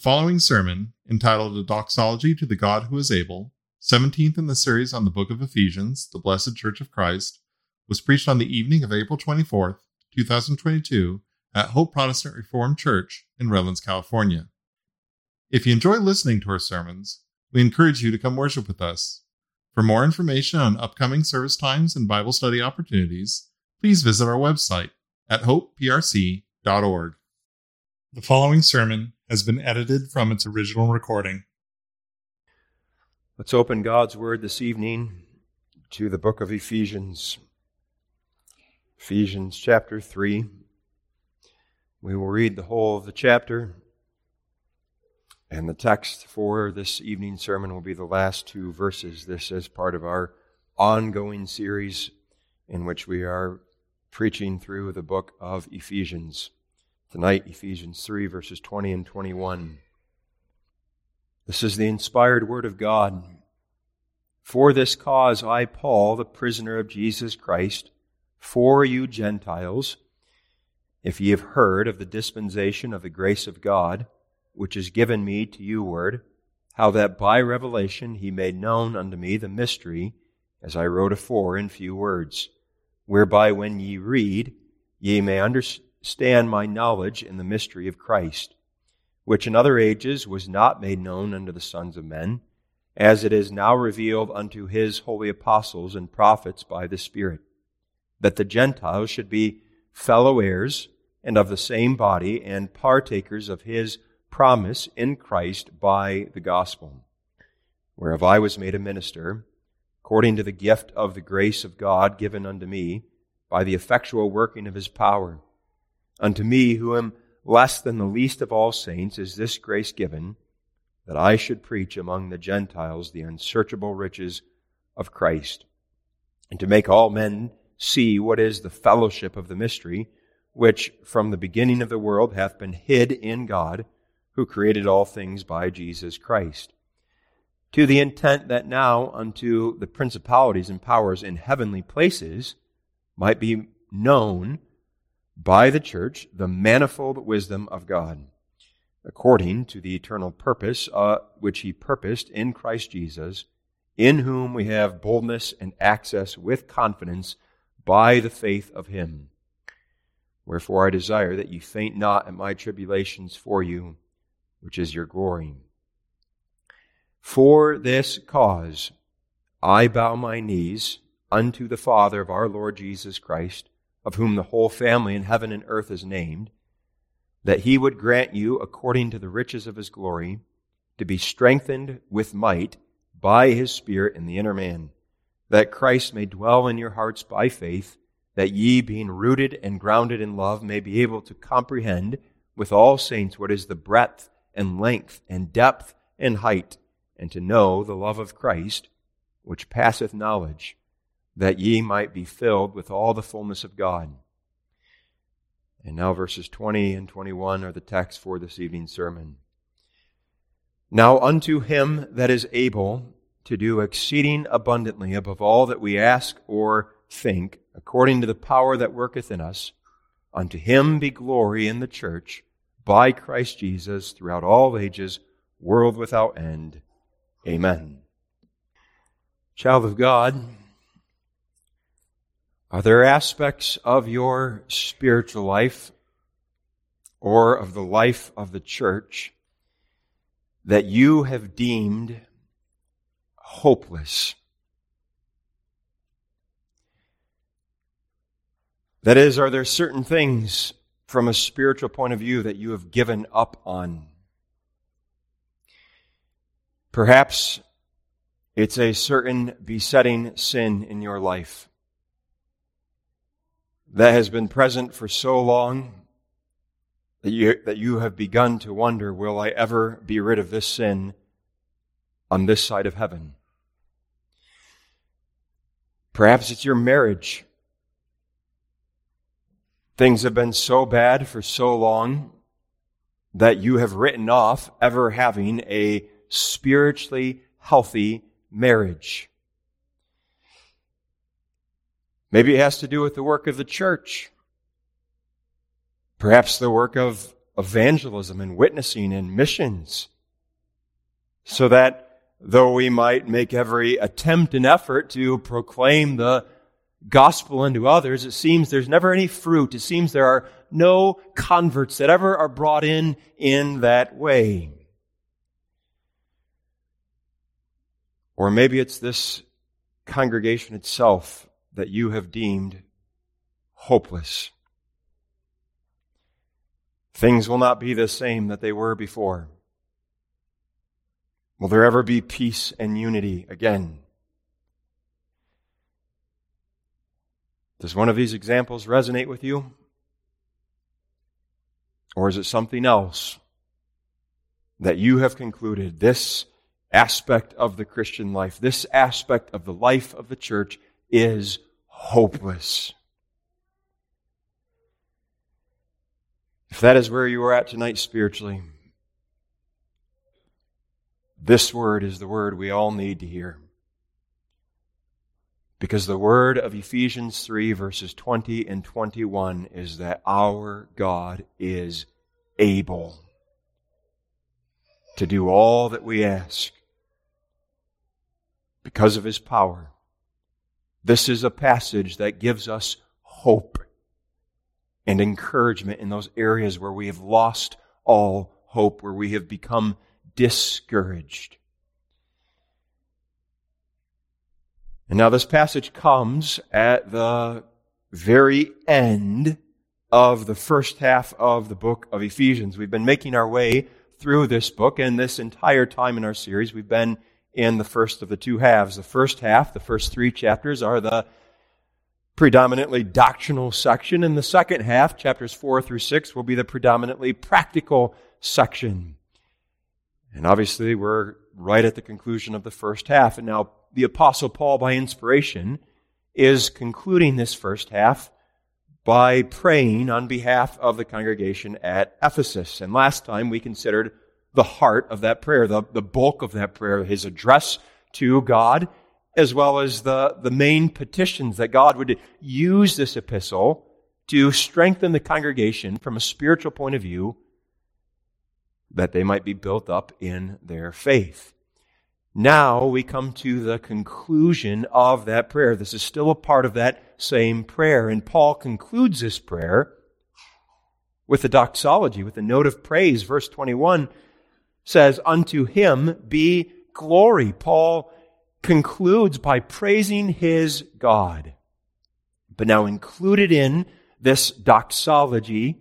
following sermon, entitled A Doxology to the God Who is Able, 17th in the series on the book of Ephesians, the Blessed Church of Christ, was preached on the evening of April 24th, 2022, at Hope Protestant Reformed Church in Redlands, California. If you enjoy listening to our sermons, we encourage you to come worship with us. For more information on upcoming service times and Bible study opportunities, please visit our website at hopeprc.org. The following sermon has been edited from its original recording. Let's open God's Word this evening to the book of Ephesians. Ephesians chapter 3. We will read the whole of the chapter, and the text for this evening's sermon will be the last two verses. This is part of our ongoing series in which we are preaching through the book of Ephesians. Tonight, Ephesians 3, verses 20 and 21. This is the inspired word of God. For this cause, I, Paul, the prisoner of Jesus Christ, for you Gentiles, if ye have heard of the dispensation of the grace of God, which is given me to you word, how that by revelation he made known unto me the mystery, as I wrote afore in few words, whereby when ye read, ye may understand stand my knowledge in the mystery of Christ, which in other ages was not made known unto the sons of men, as it is now revealed unto his holy apostles and prophets by the Spirit, that the Gentiles should be fellow heirs and of the same body and partakers of his promise in Christ by the gospel, whereof I was made a minister, according to the gift of the grace of God given unto me by the effectual working of his power. Unto me, who am less than the least of all saints, is this grace given, that I should preach among the Gentiles the unsearchable riches of Christ, and to make all men see what is the fellowship of the mystery, which from the beginning of the world hath been hid in God, who created all things by Jesus Christ. To the intent that now unto the principalities and powers in heavenly places might be known by the church the manifold wisdom of God, according to the eternal purpose uh, which he purposed in Christ Jesus, in whom we have boldness and access with confidence by the faith of him. Wherefore I desire that you faint not at my tribulations for you, which is your glory. For this cause I bow my knees unto the Father of our Lord Jesus Christ of whom the whole family in heaven and earth is named, that he would grant you, according to the riches of his glory, to be strengthened with might by his Spirit in the inner man, that Christ may dwell in your hearts by faith, that ye, being rooted and grounded in love, may be able to comprehend with all saints what is the breadth and length and depth and height, and to know the love of Christ, which passeth knowledge that ye might be filled with all the fullness of God. And now verses 20 and 21 are the text for this evening's sermon. Now unto him that is able to do exceeding abundantly above all that we ask or think, according to the power that worketh in us, unto him be glory in the church by Christ Jesus throughout all ages, world without end. Amen. Child of God, are there aspects of your spiritual life or of the life of the church that you have deemed hopeless? That is, are there certain things from a spiritual point of view that you have given up on? Perhaps it's a certain besetting sin in your life that has been present for so long that you, that you have begun to wonder, will I ever be rid of this sin on this side of heaven? Perhaps it's your marriage. Things have been so bad for so long that you have written off ever having a spiritually healthy marriage. Maybe it has to do with the work of the church. Perhaps the work of evangelism and witnessing and missions. So that though we might make every attempt and effort to proclaim the gospel unto others, it seems there's never any fruit. It seems there are no converts that ever are brought in in that way. Or maybe it's this congregation itself that you have deemed hopeless. Things will not be the same that they were before. Will there ever be peace and unity again? Does one of these examples resonate with you? Or is it something else that you have concluded this aspect of the Christian life, this aspect of the life of the church is hopeless? If that is where you are at tonight spiritually, this word is the word we all need to hear. Because the word of Ephesians 3, verses 20 and 21 is that our God is able to do all that we ask because of his power. This is a passage that gives us hope and encouragement in those areas where we have lost all hope, where we have become discouraged. And now this passage comes at the very end of the first half of the book of Ephesians. We've been making our way through this book, and this entire time in our series, we've been in the first of the two halves. The first half, the first three chapters, are the predominantly doctrinal section, and the second half, chapters four through six, will be the predominantly practical section. And obviously, we're right at the conclusion of the first half. And now, the Apostle Paul, by inspiration, is concluding this first half by praying on behalf of the congregation at Ephesus. And last time we considered the heart of that prayer, the, the bulk of that prayer, his address to God, as well as the, the main petitions that God would use this epistle to strengthen the congregation from a spiritual point of view that they might be built up in their faith. Now we come to the conclusion of that prayer. This is still a part of that same prayer. And Paul concludes this prayer with a doxology, with a note of praise. Verse 21 says, Unto him be glory. Paul concludes by praising his God. But now included in this doxology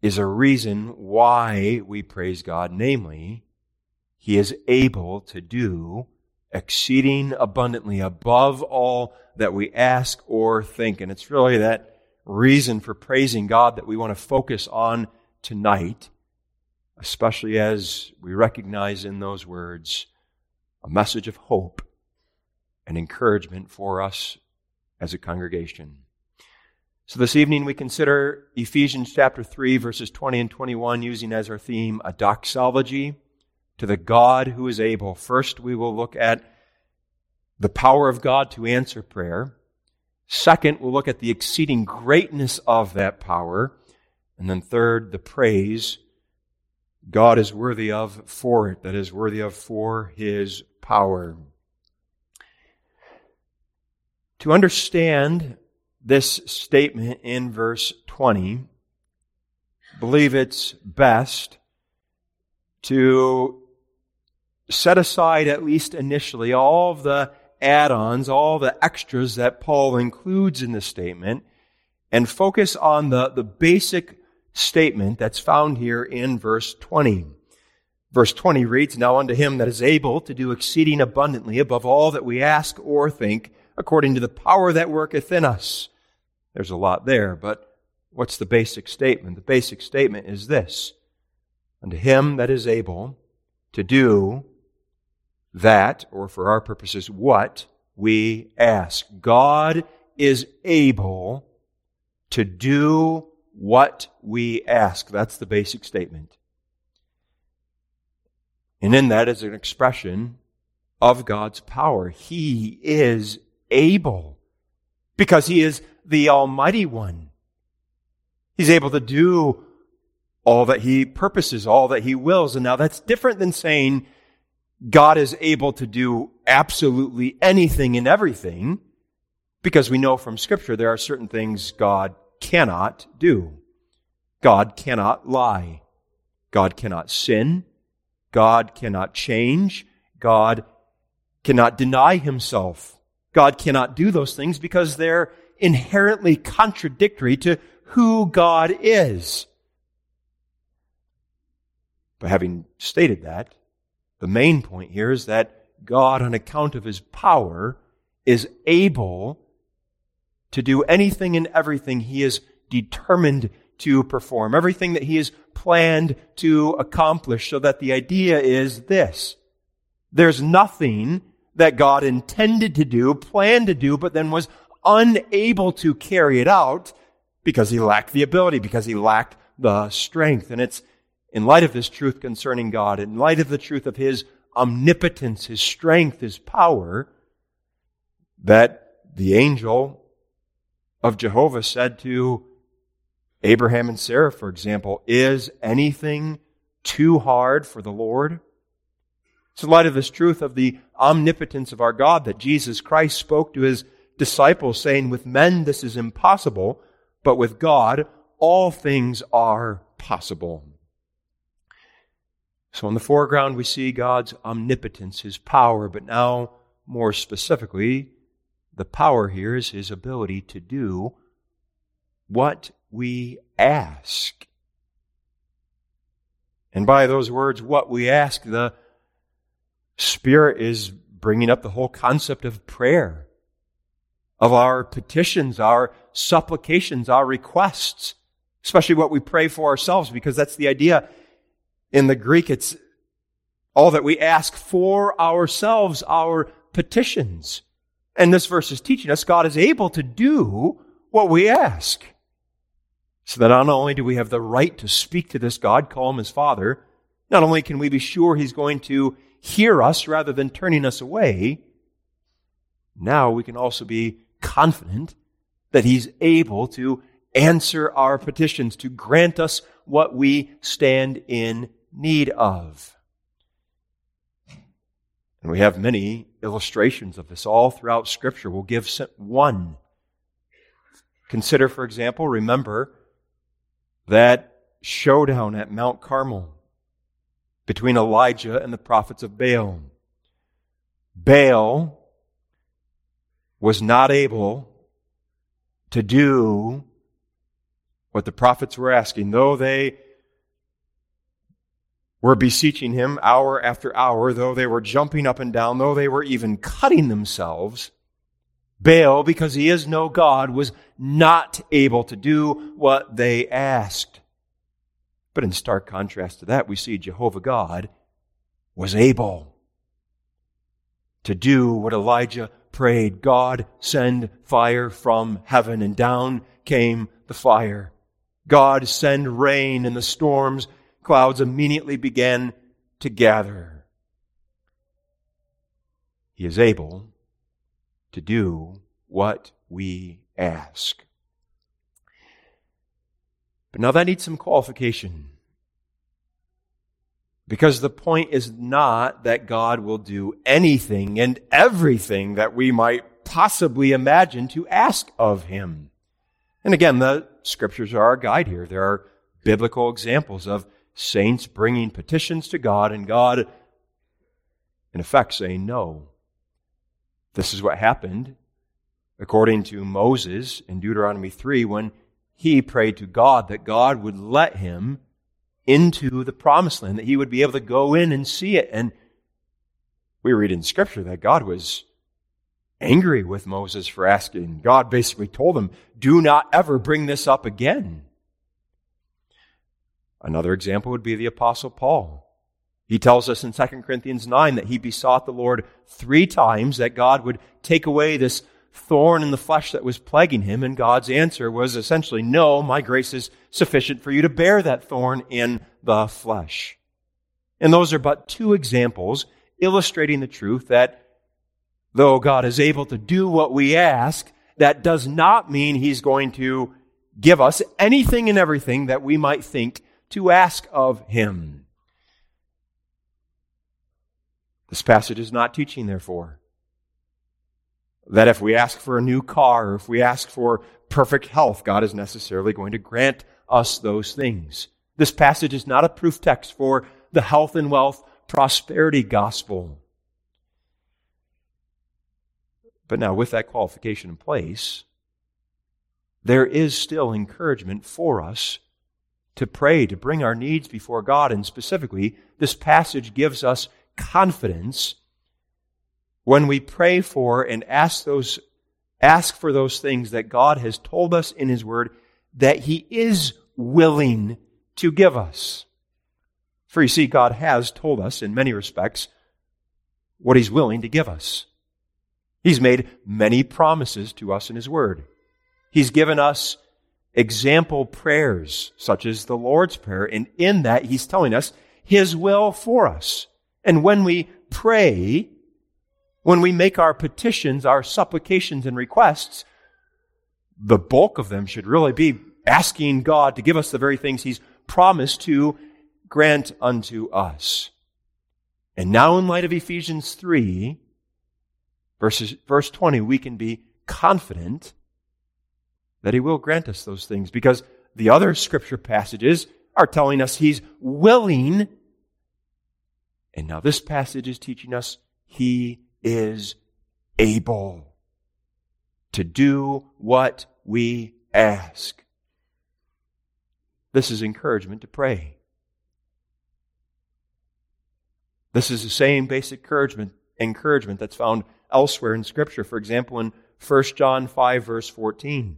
is a reason why we praise God, namely, he is able to do exceeding abundantly above all that we ask or think. And it's really that reason for praising God that we want to focus on tonight, especially as we recognize in those words a message of hope and encouragement for us as a congregation. So this evening we consider Ephesians chapter 3 verses 20 and 21 using as our theme a doxology to the God who is able. First, we will look at the power of God to answer prayer. Second, we'll look at the exceeding greatness of that power. And then third, the praise God is worthy of for it, that is worthy of for his power. To understand this statement in verse 20, believe it's best to set aside, at least initially, all of the add ons, all the extras that Paul includes in the statement, and focus on the, the basic statement that's found here in verse 20. Verse 20 reads, Now unto him that is able to do exceeding abundantly above all that we ask or think, according to the power that worketh in us. There's a lot there, but what's the basic statement? The basic statement is this. Unto him that is able to do that, or for our purposes, what we ask. God is able to do what we ask. That's the basic statement. And in that is an expression of God's power. He is able because He is the Almighty One. He's able to do all that he purposes, all that he wills. And now that's different than saying God is able to do absolutely anything and everything, because we know from Scripture there are certain things God cannot do. God cannot lie. God cannot sin. God cannot change. God cannot deny himself. God cannot do those things because they're inherently contradictory to who God is. But having stated that, the main point here is that God, on account of his power, is able to do anything and everything he is determined to perform, everything that he has planned to accomplish, so that the idea is this. There's nothing that God intended to do, planned to do, but then was unable to carry it out because he lacked the ability, because he lacked the strength. And it's in light of this truth concerning God, in light of the truth of His omnipotence, His strength, His power, that the angel of Jehovah said to Abraham and Sarah, for example, Is anything too hard for the Lord? It's in light of this truth of the omnipotence of our God that Jesus Christ spoke to his disciples, saying, With men this is impossible, but with God all things are possible. So in the foreground, we see God's omnipotence, His power, but now, more specifically, the power here is His ability to do what we ask. And by those words, what we ask, the Spirit is bringing up the whole concept of prayer, of our petitions, our supplications, our requests, especially what we pray for ourselves, because that's the idea in the Greek, it's all that we ask for ourselves, our petitions. And this verse is teaching us God is able to do what we ask. So that not only do we have the right to speak to this God, call him his Father, not only can we be sure he's going to hear us rather than turning us away, now we can also be confident that he's able to answer our petitions, to grant us what we stand in need of. And we have many illustrations of this all throughout Scripture. We'll give one. Consider, for example, remember that showdown at Mount Carmel between Elijah and the prophets of Baal. Baal was not able to do what the prophets were asking, though they were beseeching him hour after hour, though they were jumping up and down, though they were even cutting themselves. Baal, because he is no God, was not able to do what they asked. But in stark contrast to that, we see Jehovah God was able to do what Elijah prayed God, send fire from heaven. And down came the fire. God, send rain, and the storms clouds immediately began to gather. He is able to do what we ask. But now that needs some qualification. Because the point is not that God will do anything and everything that we might possibly imagine to ask of Him. And again, the scriptures are our guide here. There are biblical examples of saints bringing petitions to God and God, in effect, saying no. This is what happened, according to Moses in Deuteronomy 3, when he prayed to God that God would let him into the promised land, that he would be able to go in and see it. And we read in Scripture that God was angry with Moses for asking. God basically told him, Do not ever bring this up again. Another example would be the Apostle Paul. He tells us in 2 Corinthians 9 that he besought the Lord three times that God would take away this thorn in the flesh that was plaguing him, and God's answer was essentially, No, my grace is sufficient for you to bear that thorn in the flesh. And those are but two examples illustrating the truth that though God is able to do what we ask, that does not mean he's going to give us anything and everything that we might think to ask of him. This passage is not teaching, therefore, that if we ask for a new car, or if we ask for perfect health, God is necessarily going to grant us those things. This passage is not a proof text for the health and wealth prosperity gospel. But now, with that qualification in place, there is still encouragement for us to pray, to bring our needs before God. And specifically, this passage gives us confidence when we pray for and ask those ask for those things that God has told us in his word that he is willing to give us. For you see, God has told us in many respects what he's willing to give us. He's made many promises to us in his word. He's given us example prayers, such as the Lord's Prayer, and in that he's telling us his will for us. And when we pray, when we make our petitions, our supplications and requests, the bulk of them should really be asking God to give us the very things He's promised to grant unto us. And now, in light of Ephesians 3, verses, verse 20, we can be confident that He will grant us those things because the other scripture passages are telling us He's willing. And now, this passage is teaching us He is able to do what we ask. This is encouragement to pray. This is the same basic encouragement, encouragement that's found elsewhere in Scripture. For example, in 1 John 5, verse 14.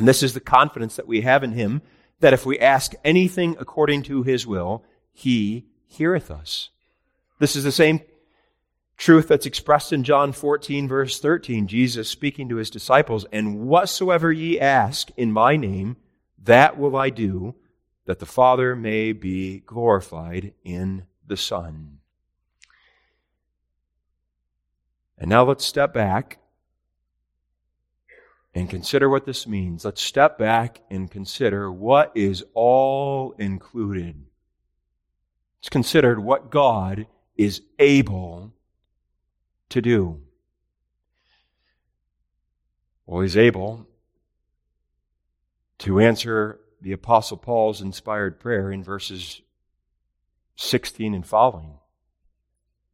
And this is the confidence that we have in Him that if we ask anything according to His will, He heareth us. This is the same truth that's expressed in John 14, verse 13, Jesus speaking to his disciples, And whatsoever ye ask in my name, that will I do, that the Father may be glorified in the Son. And now let's step back and consider what this means. Let's step back and consider what is all included. It's considered what God is able to do? Well, he's able to answer the Apostle Paul's inspired prayer in verses 16 and following.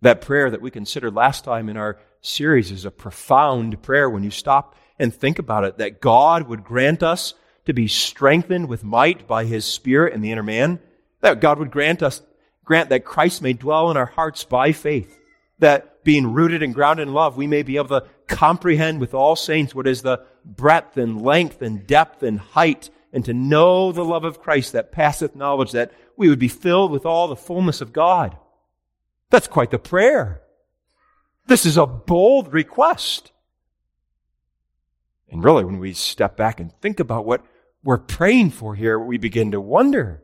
That prayer that we considered last time in our series is a profound prayer when you stop and think about it, that God would grant us to be strengthened with might by his Spirit in the inner man, that God would grant us, grant that Christ may dwell in our hearts by faith, that being rooted and grounded in love, we may be able to comprehend with all saints what is the breadth and length and depth and height, and to know the love of Christ that passeth knowledge, that we would be filled with all the fullness of God. That's quite the prayer. This is a bold request. And really, when we step back and think about what we're praying for here, we begin to wonder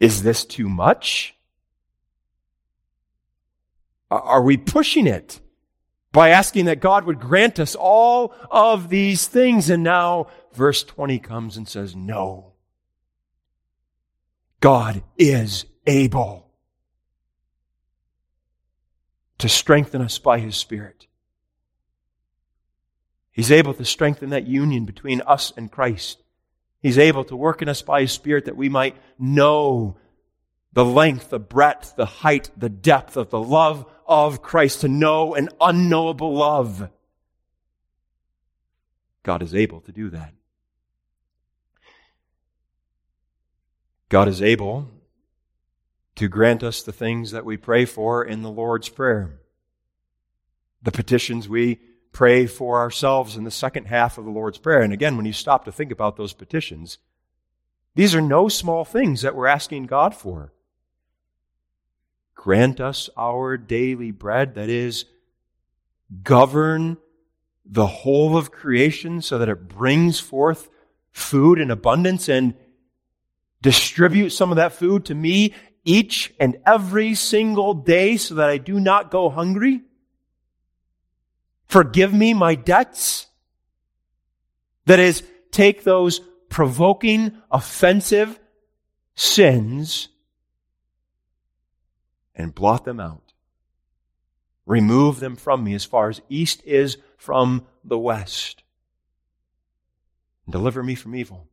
is this too much? Are we pushing it by asking that God would grant us all of these things? And now verse 20 comes and says, no. God is able to strengthen us by His Spirit. He's able to strengthen that union between us and Christ. He's able to work in us by His Spirit that we might know the length, the breadth, the height, the depth of the love of Christ, to know an unknowable love. God is able to do that. God is able to grant us the things that we pray for in the Lord's Prayer. The petitions we pray for ourselves in the second half of the Lord's Prayer. And again, when you stop to think about those petitions, these are no small things that we're asking God for. Grant us our daily bread, that is, govern the whole of creation so that it brings forth food in abundance and distribute some of that food to me each and every single day so that I do not go hungry. Forgive me my debts. That is, take those provoking, offensive sins and blot them out. Remove them from me as far as east is from the west. And deliver me from evil.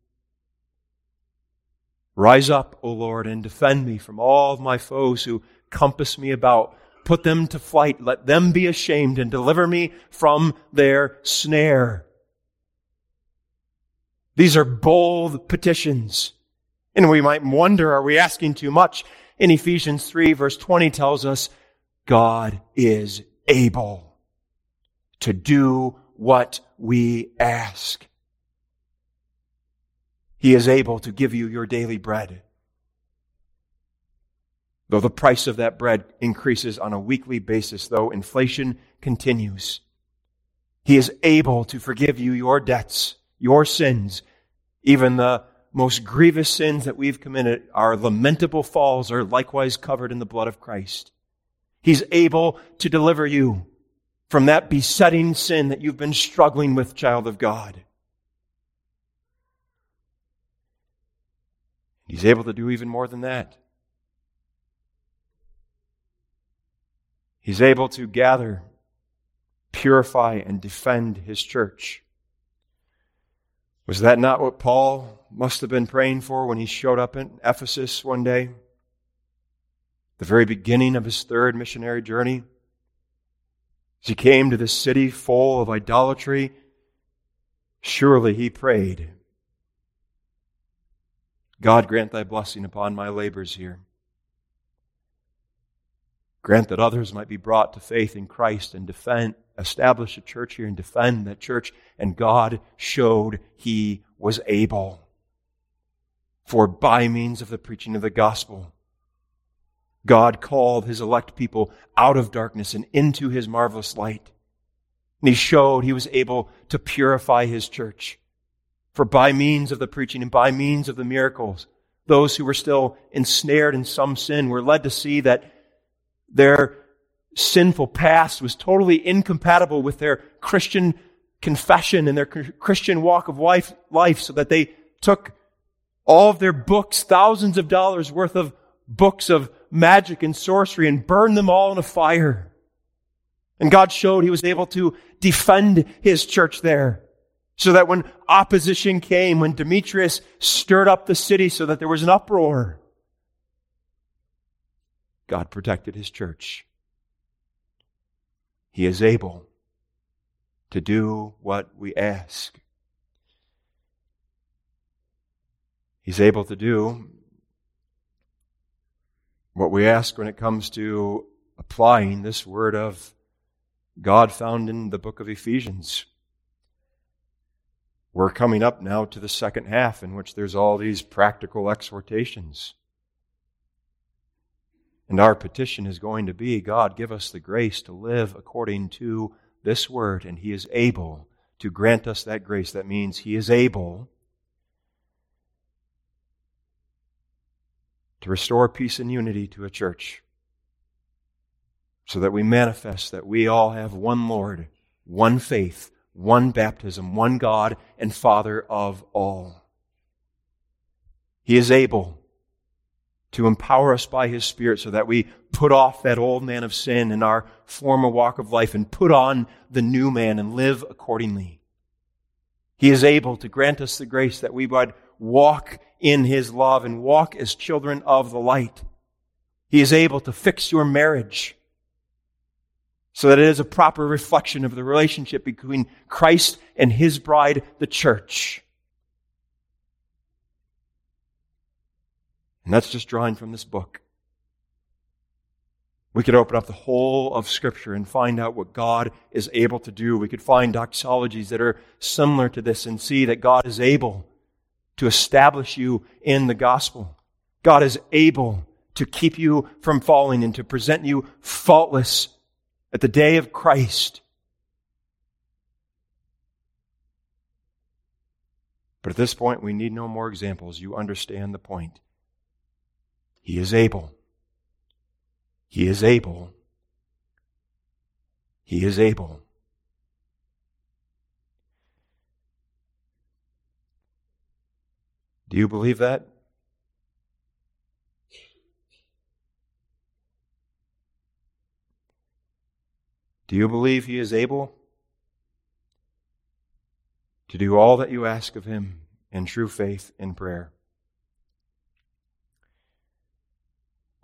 Rise up, O Lord, and defend me from all of my foes who compass me about. Put them to flight. Let them be ashamed and deliver me from their snare. These are bold petitions. And we might wonder, are we asking too much? In Ephesians 3 verse 20 tells us, God is able to do what we ask. He is able to give you your daily bread. Though the price of that bread increases on a weekly basis, though inflation continues, He is able to forgive you your debts, your sins, even the most grievous sins that we've committed, our lamentable falls are likewise covered in the blood of Christ. He's able to deliver you from that besetting sin that you've been struggling with, child of God. He's able to do even more than that. He's able to gather, purify, and defend his church. Was that not what Paul must have been praying for when he showed up in Ephesus one day? The very beginning of his third missionary journey. As he came to this city full of idolatry, surely he prayed, God grant thy blessing upon my labors here. Grant that others might be brought to faith in Christ and defend, establish a church here and defend that church. And God showed he was able. For by means of the preaching of the gospel, God called his elect people out of darkness and into his marvelous light. And he showed he was able to purify his church. For by means of the preaching and by means of the miracles, those who were still ensnared in some sin were led to see that their sinful past was totally incompatible with their Christian confession and their Christian walk of life, life so that they took all of their books, thousands of dollars worth of books of magic and sorcery and burned them all in a fire. And God showed he was able to defend his church there. So that when opposition came, when Demetrius stirred up the city so that there was an uproar, God protected his church. He is able to do what we ask. He's able to do what we ask when it comes to applying this word of God found in the book of Ephesians. We're coming up now to the second half in which there's all these practical exhortations. And our petition is going to be God, give us the grace to live according to this word, and He is able to grant us that grace. That means He is able to restore peace and unity to a church so that we manifest that we all have one Lord, one faith, one baptism, one God and Father of all. He is able to empower us by His Spirit so that we put off that old man of sin in our former walk of life and put on the new man and live accordingly. He is able to grant us the grace that we would walk in His love and walk as children of the light. He is able to fix your marriage so that it is a proper reflection of the relationship between Christ and His bride, the church. And that's just drawing from this book. We could open up the whole of Scripture and find out what God is able to do. We could find doxologies that are similar to this and see that God is able to establish you in the gospel. God is able to keep you from falling and to present you faultless at the day of Christ. But at this point, we need no more examples. You understand the point. He is able. He is able. He is able. Do you believe that? Do you believe He is able to do all that you ask of Him in true faith in prayer?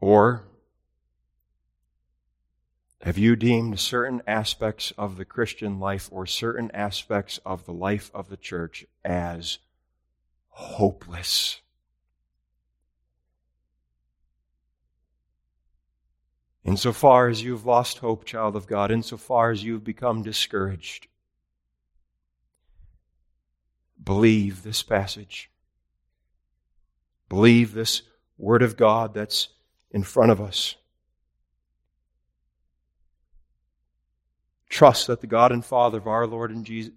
Or have you deemed certain aspects of the Christian life or certain aspects of the life of the church as hopeless? Insofar as you've lost hope, child of God, insofar as you've become discouraged, believe this passage. Believe this Word of God that's in front of us. Trust that the God and Father of our Lord and Jesus,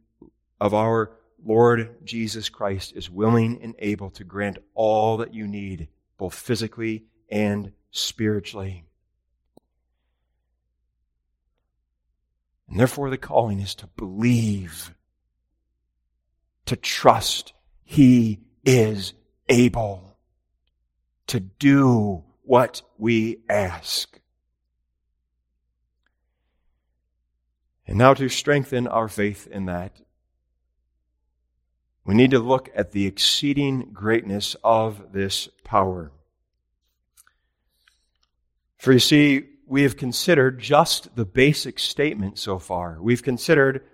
of our Lord Jesus Christ is willing and able to grant all that you need, both physically and spiritually. And therefore, the calling is to believe, to trust He is able to do what we ask. And now, to strengthen our faith in that, we need to look at the exceeding greatness of this power. For you see, we have considered just the basic statement so far. We've considered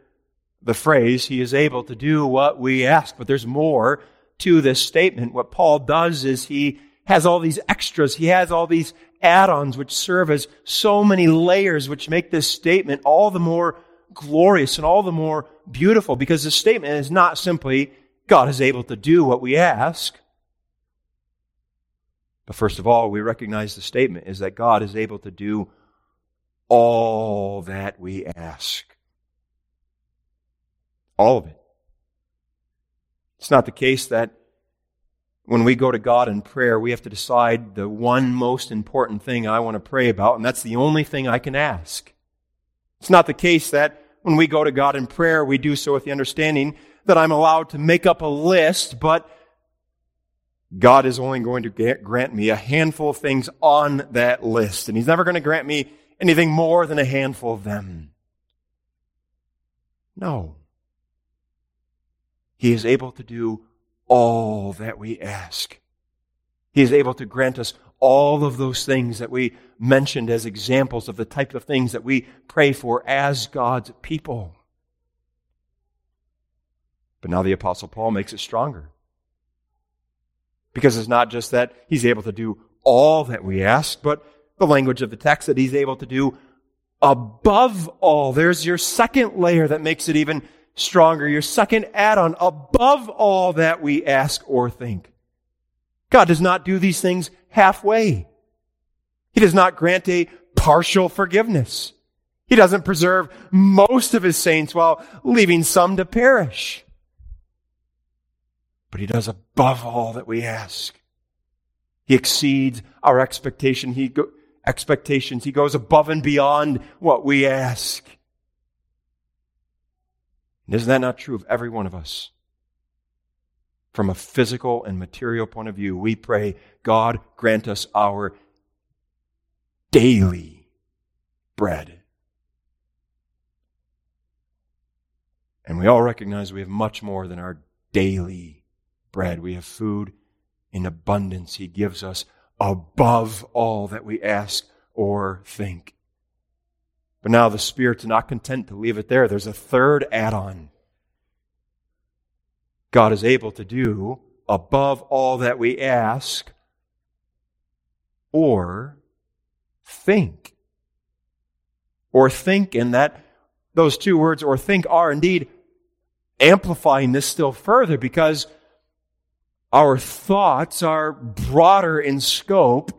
the phrase, He is able to do what we ask. But there's more to this statement. What Paul does is he has all these extras. He has all these add-ons which serve as so many layers which make this statement all the more glorious and all the more beautiful because the statement is not simply God is able to do what we ask. But first of all, we recognize the statement is that God is able to do all that we ask. All of it. It's not the case that when we go to God in prayer, we have to decide the one most important thing I want to pray about, and that's the only thing I can ask. It's not the case that when we go to God in prayer, we do so with the understanding that I'm allowed to make up a list, but God is only going to grant me a handful of things on that list. And He's never going to grant me anything more than a handful of them. No. He is able to do all that we ask. He is able to grant us all of those things that we mentioned as examples of the type of things that we pray for as God's people. But now the Apostle Paul makes it stronger. Because it's not just that he's able to do all that we ask, but the language of the text that he's able to do above all. There's your second layer that makes it even stronger. Your second add-on above all that we ask or think. God does not do these things halfway. He does not grant a partial forgiveness. He doesn't preserve most of his saints while leaving some to perish but he does above all that we ask. He exceeds our expectation. He go, expectations. He goes above and beyond what we ask. And isn't that not true of every one of us? From a physical and material point of view, we pray, God grant us our daily bread. And we all recognize we have much more than our daily bread. We have food in abundance. He gives us above all that we ask or think. But now the Spirit's not content to leave it there. There's a third add on. God is able to do above all that we ask or think. Or think, and that those two words, or think, are indeed amplifying this still further because our thoughts are broader in scope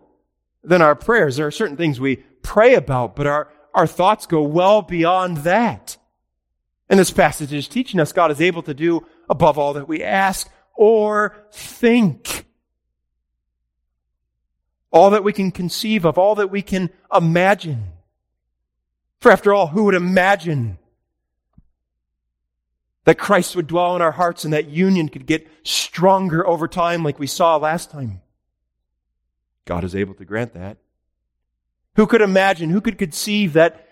than our prayers. There are certain things we pray about, but our, our thoughts go well beyond that. And this passage is teaching us God is able to do above all that we ask or think. All that we can conceive of, all that we can imagine. For after all, who would imagine That Christ would dwell in our hearts and that union could get stronger over time like we saw last time. God is able to grant that. Who could imagine, who could conceive that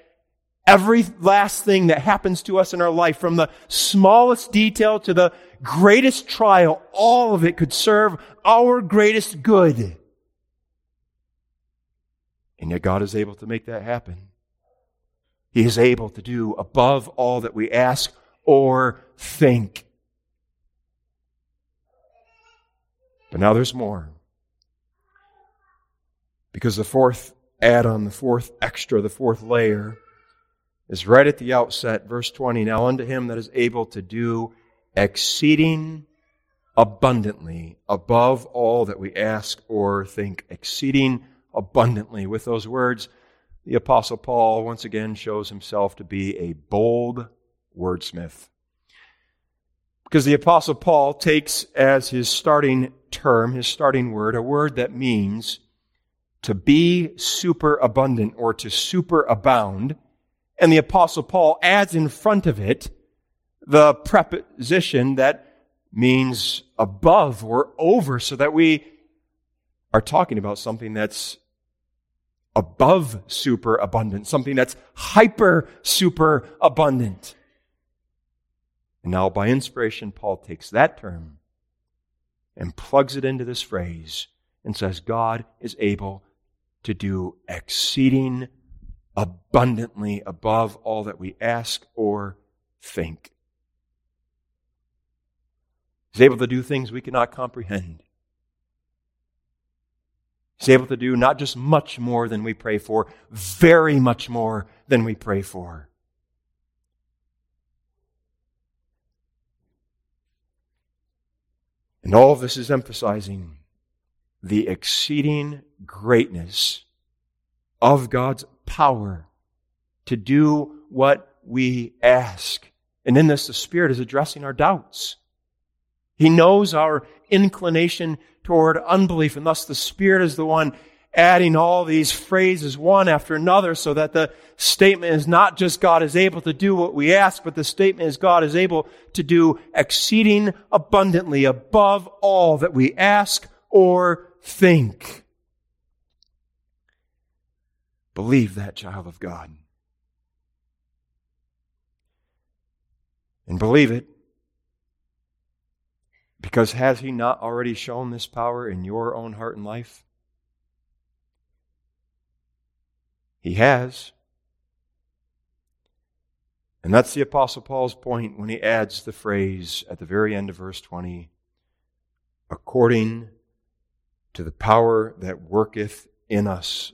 every last thing that happens to us in our life, from the smallest detail to the greatest trial, all of it could serve our greatest good. And yet God is able to make that happen. He is able to do above all that we ask or think. But now there's more. Because the fourth add on, the fourth extra, the fourth layer is right at the outset, verse 20. Now unto him that is able to do exceeding abundantly above all that we ask or think. Exceeding abundantly. With those words, the Apostle Paul once again shows himself to be a bold wordsmith. Because the Apostle Paul takes as his starting term, his starting word, a word that means to be super abundant or to super abound. And the Apostle Paul adds in front of it the preposition that means above or over, so that we are talking about something that's above super abundant, something that's hyper super abundant. And now, by inspiration, Paul takes that term and plugs it into this phrase and says, God is able to do exceeding abundantly above all that we ask or think. He's able to do things we cannot comprehend. He's able to do not just much more than we pray for, very much more than we pray for. And all of this is emphasizing the exceeding greatness of God's power to do what we ask. And in this, the Spirit is addressing our doubts. He knows our inclination toward unbelief, and thus the Spirit is the one adding all these phrases one after another so that the statement is not just God is able to do what we ask, but the statement is God is able to do exceeding abundantly above all that we ask or think. Believe that, child of God. And believe it because has He not already shown this power in your own heart and life? He has. And that's the Apostle Paul's point when he adds the phrase at the very end of verse 20 according to the power that worketh in us.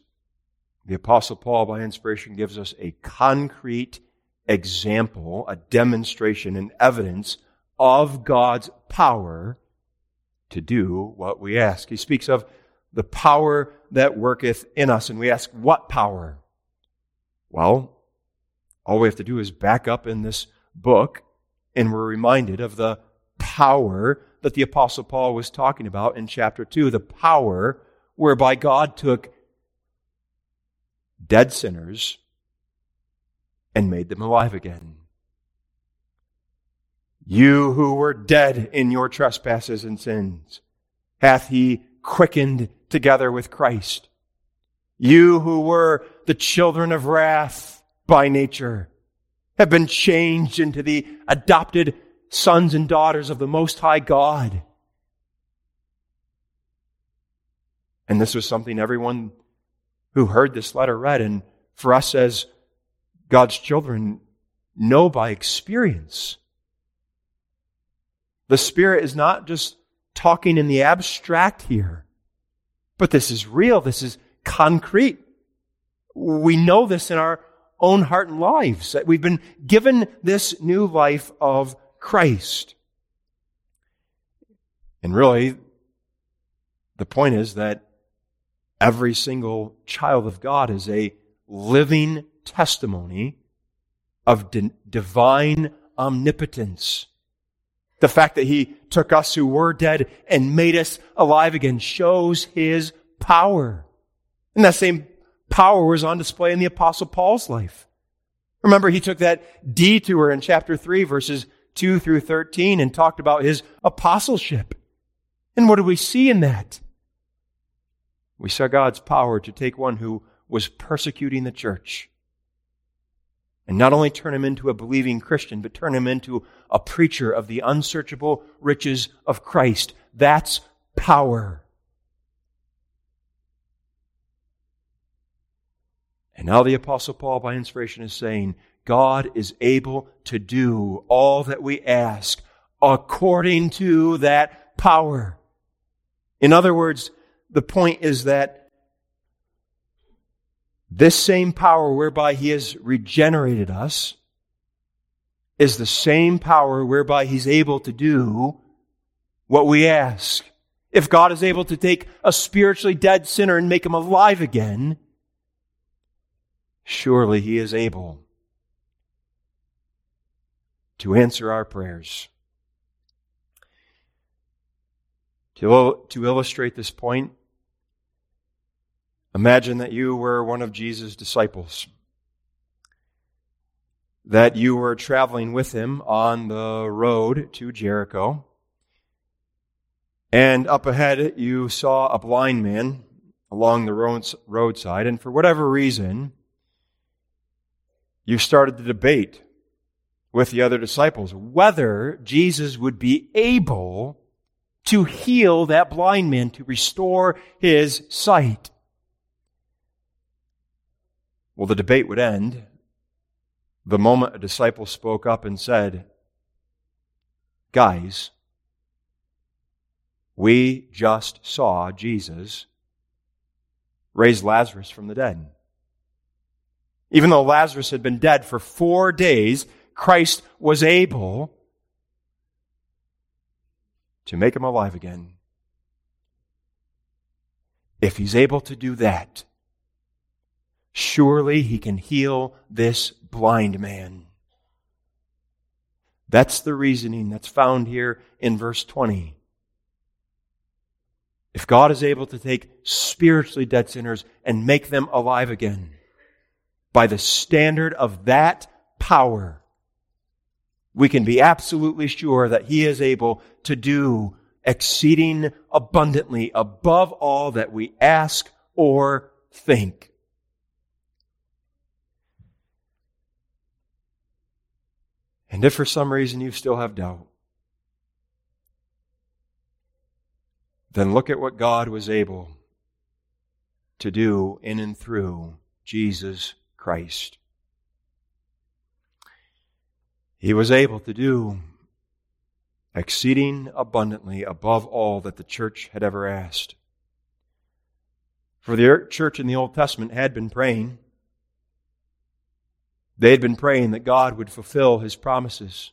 The Apostle Paul, by inspiration, gives us a concrete example, a demonstration, an evidence of God's power to do what we ask. He speaks of the power that worketh in us, and we ask, what power? Well, all we have to do is back up in this book, and we're reminded of the power that the Apostle Paul was talking about in chapter 2, the power whereby God took dead sinners and made them alive again. You who were dead in your trespasses and sins, hath he quickened together with Christ. You who were the children of wrath by nature have been changed into the adopted sons and daughters of the Most High God. And this was something everyone who heard this letter read, and for us as God's children know by experience. The Spirit is not just talking in the abstract here, but this is real. This is concrete. We know this in our own heart and lives that we've been given this new life of Christ. And really, the point is that every single child of God is a living testimony of di- divine omnipotence. The fact that he took us who were dead and made us alive again shows his power. And that same power was on display in the apostle Paul's life. Remember, he took that detour in chapter 3 verses 2 through 13 and talked about his apostleship. And what do we see in that? We saw God's power to take one who was persecuting the church and not only turn him into a believing Christian, but turn him into a preacher of the unsearchable riches of Christ. That's power. And now the Apostle Paul, by inspiration, is saying, God is able to do all that we ask according to that power. In other words, the point is that this same power whereby He has regenerated us is the same power whereby He's able to do what we ask. If God is able to take a spiritually dead sinner and make him alive again, surely He is able to answer our prayers. To, to illustrate this point, imagine that you were one of Jesus' disciples, that you were traveling with him on the road to Jericho, and up ahead you saw a blind man along the roadside, and for whatever reason, you started the debate with the other disciples whether Jesus would be able to heal that blind man, to restore his sight. Well, the debate would end the moment a disciple spoke up and said, Guys, we just saw Jesus raise Lazarus from the dead. Even though Lazarus had been dead for four days, Christ was able to make him alive again. If he's able to do that, surely he can heal this blind man. That's the reasoning that's found here in verse 20. If God is able to take spiritually dead sinners and make them alive again, by the standard of that power, we can be absolutely sure that He is able to do exceeding abundantly above all that we ask or think. And if for some reason you still have doubt, then look at what God was able to do in and through Jesus Christ. He was able to do exceeding abundantly above all that the church had ever asked. For the church in the Old Testament had been praying. They had been praying that God would fulfill his promises.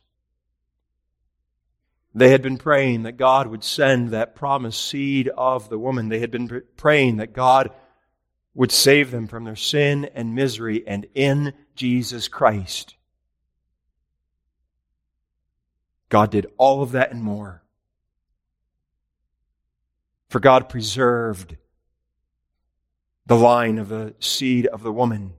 They had been praying that God would send that promised seed of the woman. They had been praying that God would save them from their sin and misery and in Jesus Christ. God did all of that and more. For God preserved the line of the seed of the woman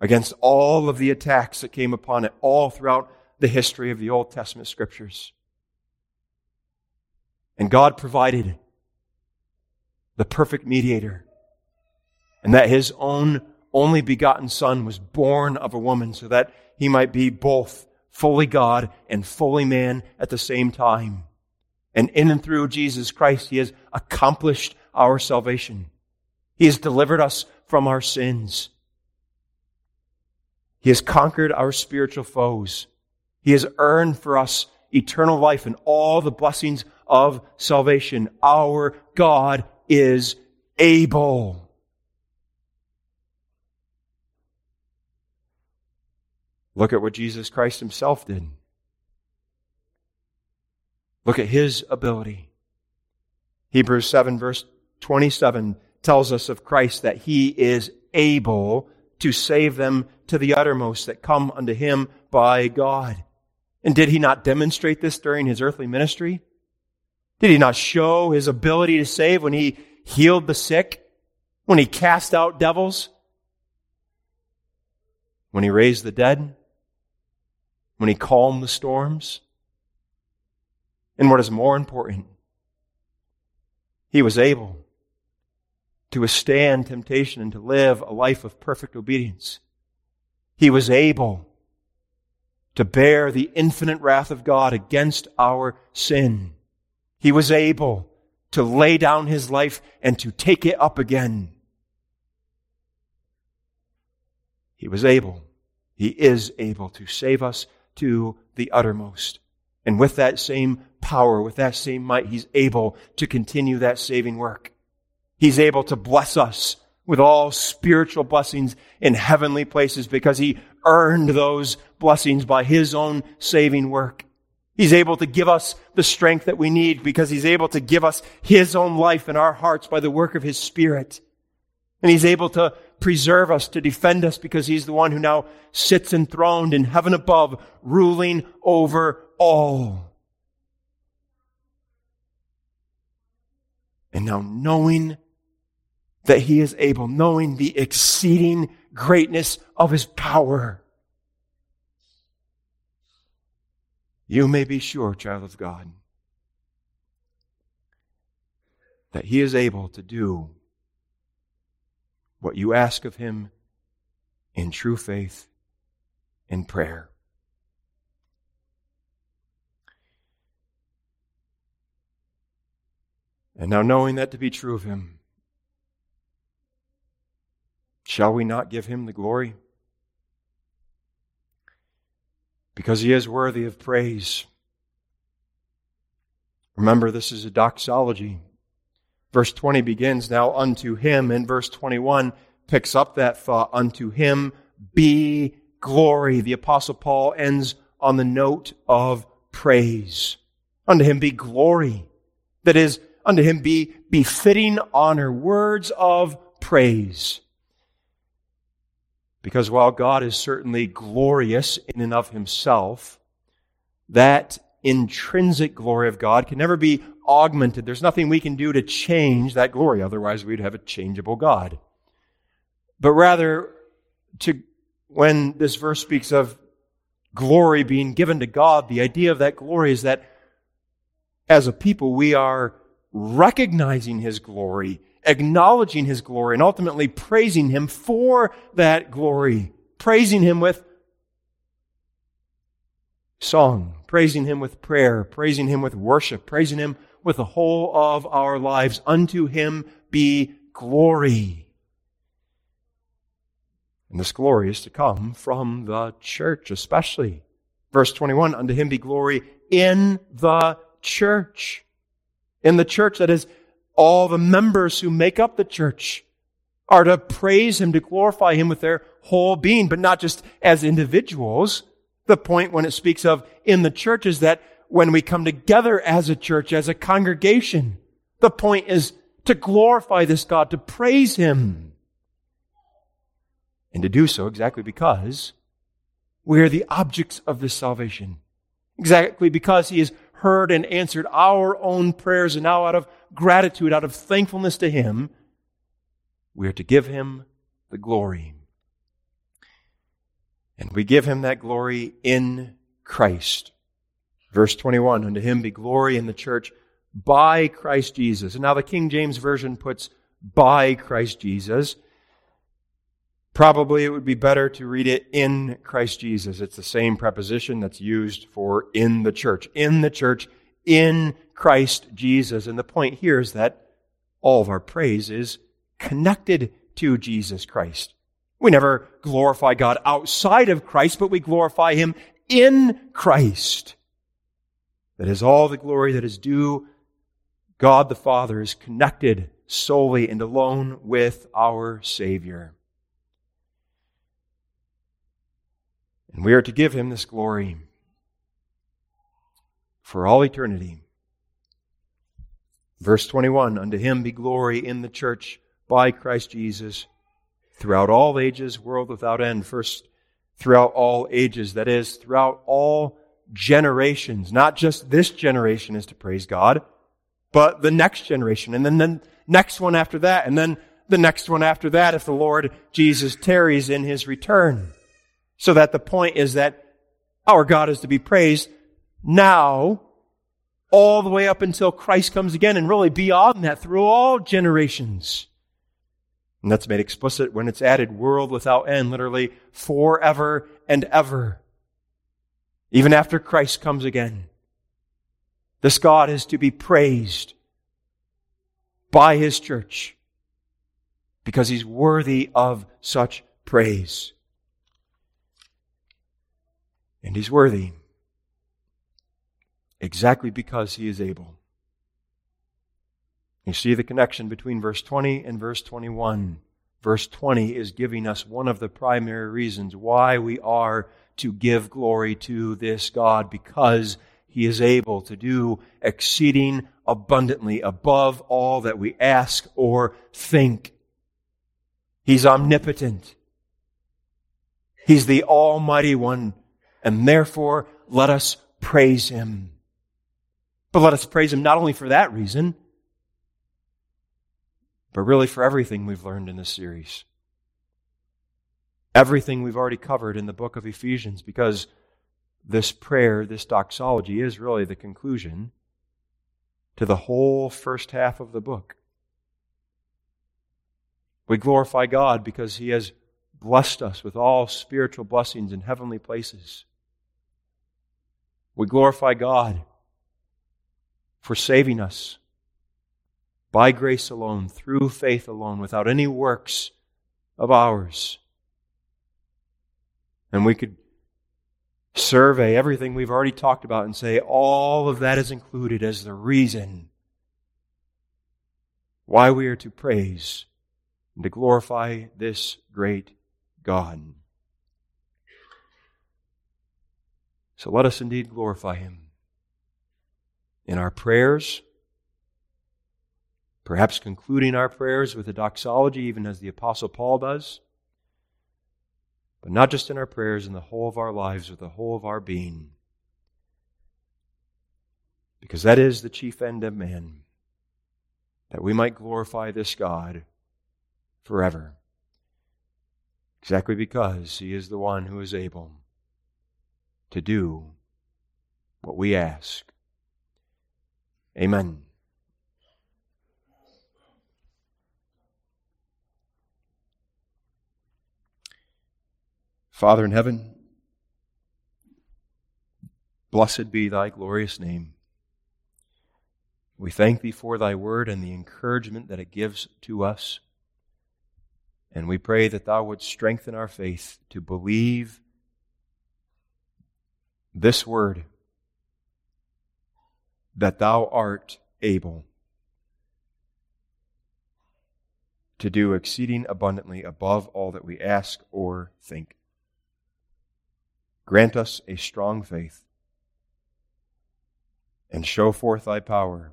against all of the attacks that came upon it all throughout the history of the Old Testament scriptures. And God provided the perfect mediator, and that his own only begotten Son was born of a woman so that he might be both fully God and fully man at the same time. And in and through Jesus Christ, He has accomplished our salvation. He has delivered us from our sins. He has conquered our spiritual foes. He has earned for us eternal life and all the blessings of salvation. Our God is able. Look at what Jesus Christ himself did. Look at his ability. Hebrews 7, verse 27 tells us of Christ that he is able to save them to the uttermost that come unto him by God. And did he not demonstrate this during his earthly ministry? Did he not show his ability to save when he healed the sick? When he cast out devils? When he raised the dead? When he calmed the storms. And what is more important, he was able to withstand temptation and to live a life of perfect obedience. He was able to bear the infinite wrath of God against our sin. He was able to lay down his life and to take it up again. He was able, he is able to save us to the uttermost. And with that same power, with that same might, he's able to continue that saving work. He's able to bless us with all spiritual blessings in heavenly places because he earned those blessings by his own saving work. He's able to give us the strength that we need because he's able to give us his own life in our hearts by the work of his spirit. And he's able to preserve us, to defend us because he's the one who now sits enthroned in heaven above, ruling over all. And now knowing that he is able, knowing the exceeding greatness of his power. You may be sure, child of God, that he is able to do what you ask of him in true faith and prayer. And now, knowing that to be true of him, Shall we not give him the glory? Because he is worthy of praise. Remember, this is a doxology. Verse 20 begins now unto him, and verse 21 picks up that thought unto him be glory. The Apostle Paul ends on the note of praise. Unto him be glory. That is, unto him be befitting honor, words of praise. Because while God is certainly glorious in and of himself, that intrinsic glory of God can never be augmented. There's nothing we can do to change that glory. Otherwise, we'd have a changeable God. But rather, to, when this verse speaks of glory being given to God, the idea of that glory is that as a people, we are recognizing His glory acknowledging his glory and ultimately praising him for that glory, praising him with song, praising him with prayer, praising him with worship, praising him with the whole of our lives. Unto him be glory. And this glory is to come from the church, especially. Verse 21, unto him be glory in the church. In the church that is all the members who make up the church are to praise Him, to glorify Him with their whole being, but not just as individuals. The point when it speaks of in the church is that when we come together as a church, as a congregation, the point is to glorify this God, to praise Him. And to do so exactly because we are the objects of this salvation. Exactly because He has heard and answered our own prayers and now out of gratitude, out of thankfulness to Him, we are to give Him the glory. And we give Him that glory in Christ. Verse 21 Unto Him be glory in the church by Christ Jesus. And now the King James Version puts by Christ Jesus. Probably it would be better to read it in Christ Jesus. It's the same preposition that's used for in the church. In the church, in Christ Jesus. And the point here is that all of our praise is connected to Jesus Christ. We never glorify God outside of Christ, but we glorify Him in Christ. That is all the glory that is due God the Father is connected solely and alone with our Savior. And we are to give Him this glory for all eternity. Verse 21 Unto him be glory in the church by Christ Jesus throughout all ages, world without end. First, throughout all ages, that is, throughout all generations. Not just this generation is to praise God, but the next generation, and then the next one after that, and then the next one after that if the Lord Jesus tarries in his return. So that the point is that Our God is to be praised now, all the way up until Christ comes again, and really beyond that through all generations. And that's made explicit when it's added world without end, literally forever and ever. Even after Christ comes again. This God is to be praised by His church because He's worthy of such praise. And He's worthy exactly because He is able. You see the connection between verse 20 and verse 21. Verse 20 is giving us one of the primary reasons why we are to give glory to this God because he is able to do exceeding abundantly above all that we ask or think. He's omnipotent. He's the Almighty One, and therefore let us praise Him. But let us praise Him not only for that reason, but really for everything we've learned in this series. Everything we've already covered in the book of Ephesians, because this prayer, this doxology, is really the conclusion to the whole first half of the book. We glorify God because He has blessed us with all spiritual blessings in heavenly places. We glorify God for saving us by grace alone, through faith alone, without any works of ours. And we could survey everything we've already talked about and say all of that is included as the reason why we are to praise and to glorify this great God. So let us indeed glorify Him in our prayers perhaps concluding our prayers with a doxology, even as the Apostle Paul does. But not just in our prayers, in the whole of our lives, with the whole of our being. Because that is the chief end of man, that we might glorify this God forever. Exactly because He is the one who is able to do what we ask. Amen. Father in heaven, blessed be thy glorious name. We thank thee for thy word and the encouragement that it gives to us. And we pray that thou wouldst strengthen our faith to believe this word that thou art able to do exceeding abundantly above all that we ask or think. Grant us a strong faith and show forth thy power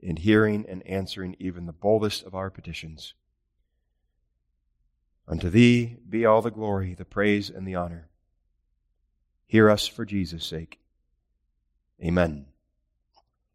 in hearing and answering even the boldest of our petitions. Unto thee be all the glory, the praise, and the honor. Hear us for Jesus' sake. Amen.